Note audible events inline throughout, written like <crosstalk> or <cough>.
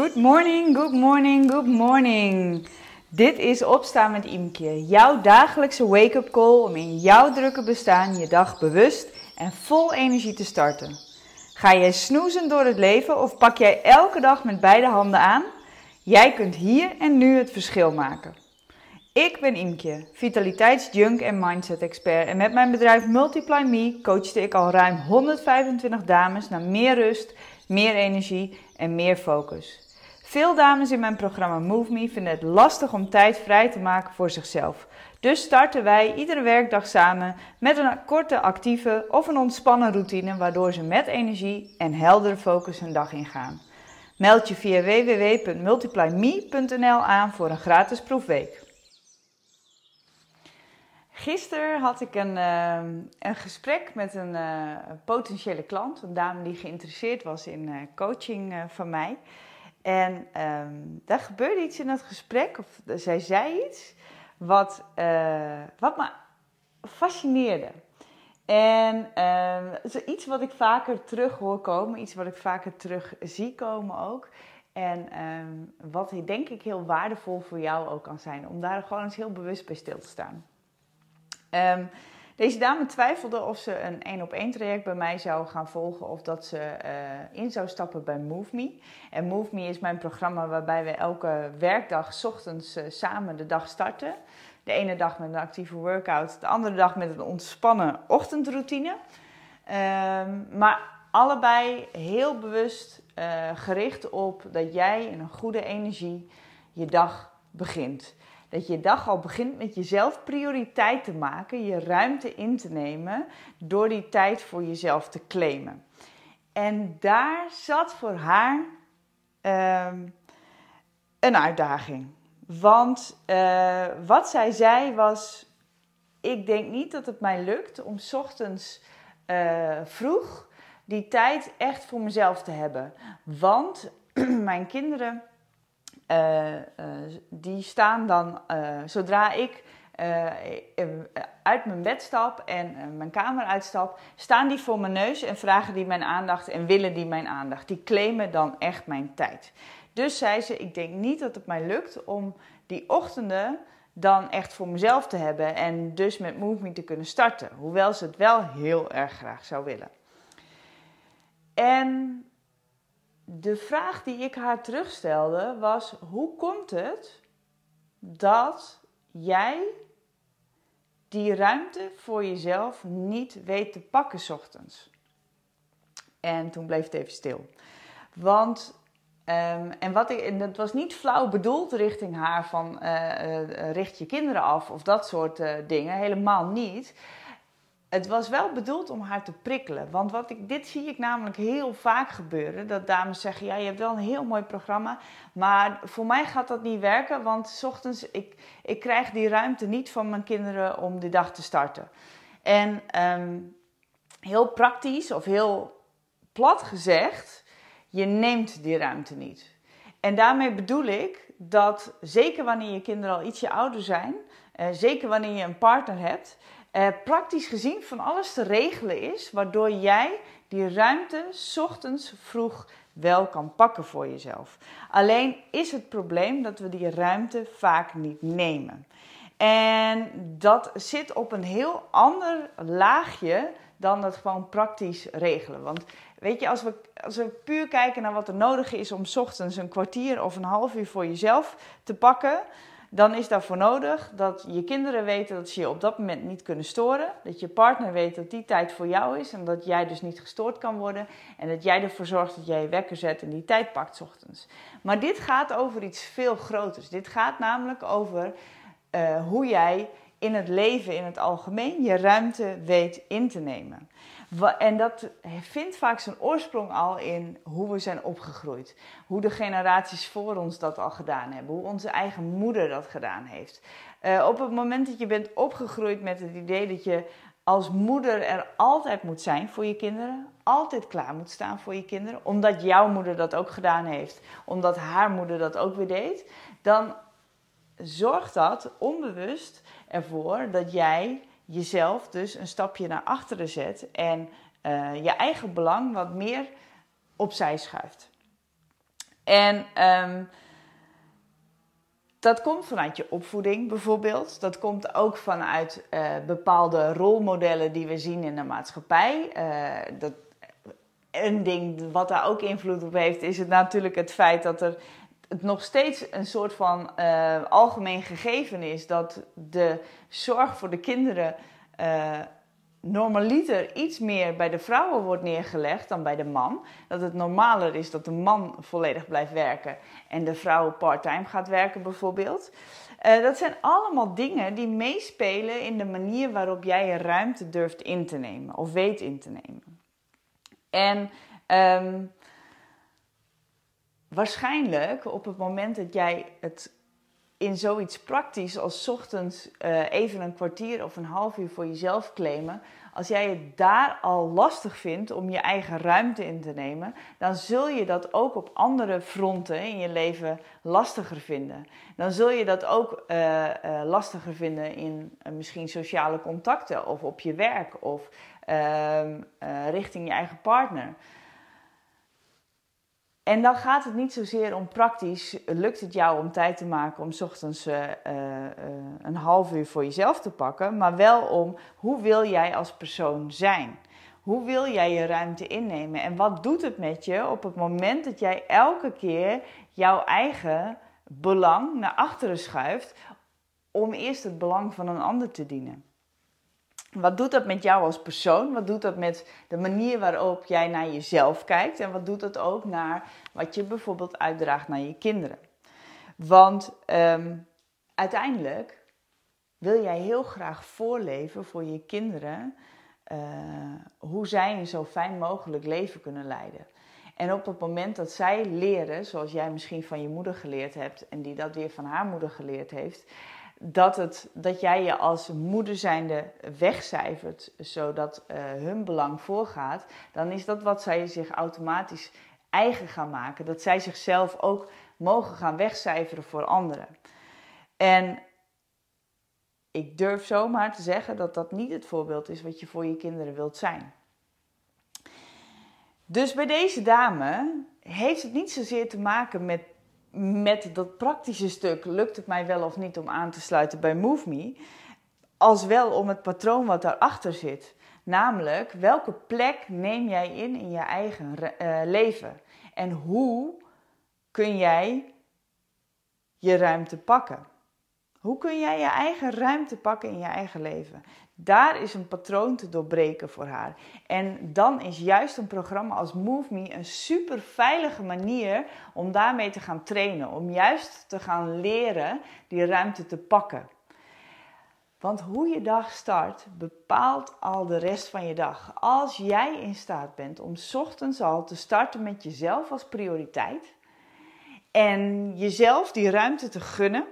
Good morning, good morning, good morning. Dit is Opstaan met Imke, jouw dagelijkse wake-up call om in jouw drukke bestaan je dag bewust en vol energie te starten. Ga jij snoezen door het leven of pak jij elke dag met beide handen aan? Jij kunt hier en nu het verschil maken. Ik ben Imke, vitaliteitsjunk en mindset expert en met mijn bedrijf Multiply Me coachte ik al ruim 125 dames naar meer rust, meer energie en meer focus. Veel dames in mijn programma Move Me vinden het lastig om tijd vrij te maken voor zichzelf. Dus starten wij iedere werkdag samen met een korte actieve of een ontspannen routine waardoor ze met energie en heldere focus hun dag ingaan. Meld je via www.multiplyme.nl aan voor een gratis proefweek. Gisteren had ik een, uh, een gesprek met een uh, potentiële klant, een dame die geïnteresseerd was in uh, coaching van mij. En um, daar gebeurde iets in dat gesprek, of zij zei iets, wat, wat me fascineerde. En um, iets wat ik vaker terug hoor komen, iets wat ik vaker terug zie komen ook. En um, wat denk ik heel waardevol voor jou ook kan zijn, om daar gewoon eens heel bewust bij stil te staan. Deze dame twijfelde of ze een één op één traject bij mij zou gaan volgen of dat ze uh, in zou stappen bij Move Me. En Move Me is mijn programma waarbij we elke werkdag ochtends uh, samen de dag starten. De ene dag met een actieve workout, de andere dag met een ontspannen ochtendroutine. Um, maar allebei heel bewust uh, gericht op dat jij in een goede energie je dag begint. Dat je dag al begint met jezelf prioriteit te maken, je ruimte in te nemen door die tijd voor jezelf te claimen. En daar zat voor haar uh, een uitdaging. Want uh, wat zij zei was: Ik denk niet dat het mij lukt om ochtends uh, vroeg die tijd echt voor mezelf te hebben. Want <clears throat> mijn kinderen uh, die staan dan, uh, zodra ik uit mijn bed stap en mijn kamer uitstap, staan die voor mijn neus en vragen die mijn aandacht en willen die mijn aandacht. Die claimen dan echt mijn tijd. Dus zei ze, ik denk niet dat het mij lukt om die ochtenden dan echt voor mezelf te hebben en dus met Move Me te kunnen starten. Hoewel ze het wel heel erg graag zou willen. En de vraag die ik haar terugstelde was: hoe komt het dat jij die ruimte voor jezelf niet weet te pakken s ochtends? En toen bleef het even stil. Want, um, en, wat ik, en dat was niet flauw bedoeld richting haar van uh, uh, richt je kinderen af of dat soort uh, dingen, helemaal niet het was wel bedoeld om haar te prikkelen. Want ik, dit zie ik namelijk heel vaak gebeuren. Dat dames zeggen, ja, je hebt wel een heel mooi programma. Maar voor mij gaat dat niet werken. Want s ochtends, ik, ik krijg die ruimte niet van mijn kinderen om de dag te starten. En um, heel praktisch of heel plat gezegd, je neemt die ruimte niet. En daarmee bedoel ik dat zeker wanneer je kinderen al ietsje ouder zijn... Uh, zeker wanneer je een partner hebt uh, praktisch gezien van alles te regelen is, waardoor jij die ruimte ochtends vroeg wel kan pakken voor jezelf. Alleen is het probleem dat we die ruimte vaak niet nemen. En dat zit op een heel ander laagje dan dat gewoon praktisch regelen. Want weet je, als we, als we puur kijken naar wat er nodig is om ochtends een kwartier of een half uur voor jezelf te pakken, dan is daarvoor nodig dat je kinderen weten dat ze je op dat moment niet kunnen storen. Dat je partner weet dat die tijd voor jou is en dat jij dus niet gestoord kan worden. En dat jij ervoor zorgt dat jij je wekker zet en die tijd pakt ochtends. Maar dit gaat over iets veel groters. Dit gaat namelijk over uh, hoe jij in het leven in het algemeen je ruimte weet in te nemen. En dat vindt vaak zijn oorsprong al in hoe we zijn opgegroeid. Hoe de generaties voor ons dat al gedaan hebben. Hoe onze eigen moeder dat gedaan heeft. Uh, op het moment dat je bent opgegroeid met het idee dat je als moeder er altijd moet zijn voor je kinderen. Altijd klaar moet staan voor je kinderen. Omdat jouw moeder dat ook gedaan heeft. Omdat haar moeder dat ook weer deed. Dan zorgt dat onbewust ervoor dat jij jezelf dus een stapje naar achteren zet en uh, je eigen belang wat meer opzij schuift. En ehm, dat komt vanuit je opvoeding bijvoorbeeld. Dat komt ook vanuit uh, bepaalde rolmodellen die we zien in de maatschappij. Uh, dat, een ding wat daar ook invloed op heeft, is het natuurlijk het feit dat er het nog steeds een soort van uh, algemeen gegeven is dat de zorg voor de kinderen normaliter iets meer bij de vrouwen wordt neergelegd dan bij de man. Dat het normaler is dat de man volledig blijft werken en de vrouw parttime gaat werken bijvoorbeeld. Uh, dat zijn allemaal dingen die meespelen in de manier waarop jij je ruimte durft in te nemen of weet in te nemen. En um, waarschijnlijk op het moment dat jij het in zoiets praktisch als ochtends uh, even een kwartier of een half uur voor jezelf claimen, als jij het daar al lastig vindt om je eigen ruimte in te nemen, dan zul je dat ook op andere fronten in je leven lastiger vinden. Dan zul je dat ook uh, uh, lastiger vinden in misschien sociale contacten of op je werk of ehm, richting je eigen partner. En dan gaat het niet zozeer om praktisch, lukt het jou om tijd te maken om ochtends uh, uh, een half uur voor jezelf te pakken, maar wel om hoe wil jij als persoon zijn? Hoe wil jij je ruimte innemen? En wat doet het met je op het moment dat jij elke keer jouw eigen belang naar achteren schuift om eerst het belang van een ander te dienen? Wat doet dat met jou als persoon? Wat doet dat met de manier waarop jij naar jezelf kijkt? En wat doet dat ook naar wat je bijvoorbeeld uitdraagt naar je kinderen? Want um, uiteindelijk wil jij heel graag voorleven voor je kinderen uh, hoe zij een zo fijn mogelijk leven kunnen leiden. En op het moment dat zij leren, zoals jij misschien van je moeder geleerd hebt en die dat weer van haar moeder geleerd heeft, dat, het, dat jij je als moeder zijnde wegcijfert, zodat uh, hun belang voorgaat, dan is dat wat zij zich automatisch eigen gaan maken. Dat zij zichzelf ook mogen gaan wegcijferen voor anderen. En ik durf zomaar te zeggen dat dat niet het voorbeeld is wat je voor je kinderen wilt zijn. Dus bij deze dame heeft het niet zozeer te maken met met dat praktische stuk lukt het mij wel of niet om aan te sluiten bij MoveMe, als wel om het patroon wat daarachter zit. Namelijk, welke plek neem jij in in je eigen uh, leven? En hoe kun jij je ruimte pakken? Hoe kun jij je eigen ruimte pakken in je eigen leven? Daar is een patroon te doorbreken voor haar. En dan is juist een programma als Move Me een super veilige manier om daarmee te gaan trainen. Om juist te gaan leren die ruimte te pakken. Want hoe je dag start bepaalt al de rest van je dag. Als jij in staat bent om ochtends al te starten met jezelf als prioriteit en jezelf die ruimte te gunnen,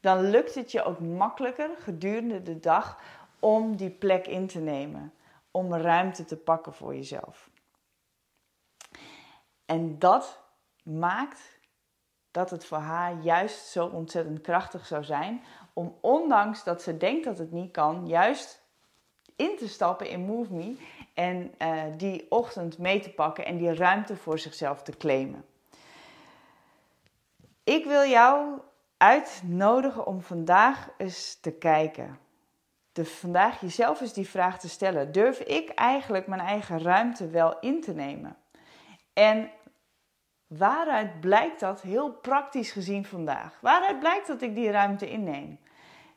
dan lukt het je ook makkelijker gedurende de dag om die plek in te nemen, om ruimte te pakken voor jezelf. En dat maakt dat het voor haar juist zo ontzettend krachtig zou zijn om ondanks dat ze denkt dat het niet kan, juist in te stappen in Move Me en uh, die ochtend mee te pakken en die ruimte voor zichzelf te claimen. Ik wil jou uitnodigen om vandaag eens te kijken de, vandaag jezelf eens die vraag te stellen: durf ik eigenlijk mijn eigen ruimte wel in te nemen? En waaruit blijkt dat heel praktisch gezien vandaag? Waaruit blijkt dat ik die ruimte inneem?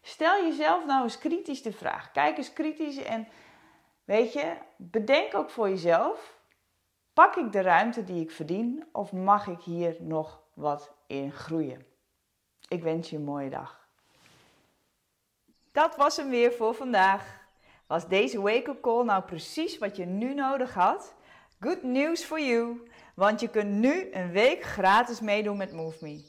Stel jezelf nou eens kritisch de vraag. Kijk eens kritisch en weet je, bedenk ook voor jezelf: pak ik de ruimte die ik verdien of mag ik hier nog wat in groeien? Ik wens je een mooie dag. Dat was hem weer voor vandaag. Was deze wake-up call nou precies wat je nu nodig had? Good news for you, want je kunt nu een week gratis meedoen met MoveMe.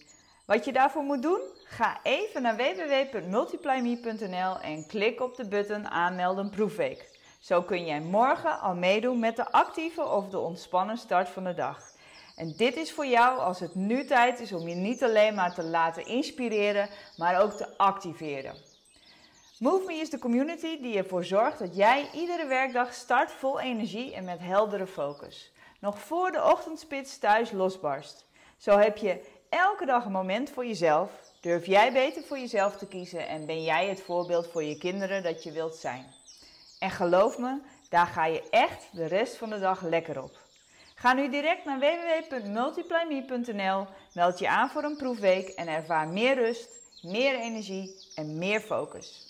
Wat je daarvoor moet doen? Ga even naar www.multiplyme.nl en klik op de button aanmelden proefweek. Zo kun jij morgen al meedoen met de actieve of de ontspannen start van de dag. En dit is voor jou als het nu tijd is om je niet alleen maar te laten inspireren, maar ook te activeren. MoveMe is de community die ervoor zorgt dat jij iedere werkdag start vol energie en met heldere focus. Nog voor de ochtendspits thuis losbarst. Zo heb je elke dag een moment voor jezelf. Durf jij beter voor jezelf te kiezen en ben jij het voorbeeld voor je kinderen dat je wilt zijn. En geloof me, daar ga je echt de rest van de dag lekker op. Ga nu direct naar www.multiplyme.nl, meld je aan voor een proefweek en ervaar meer rust, meer energie en meer focus.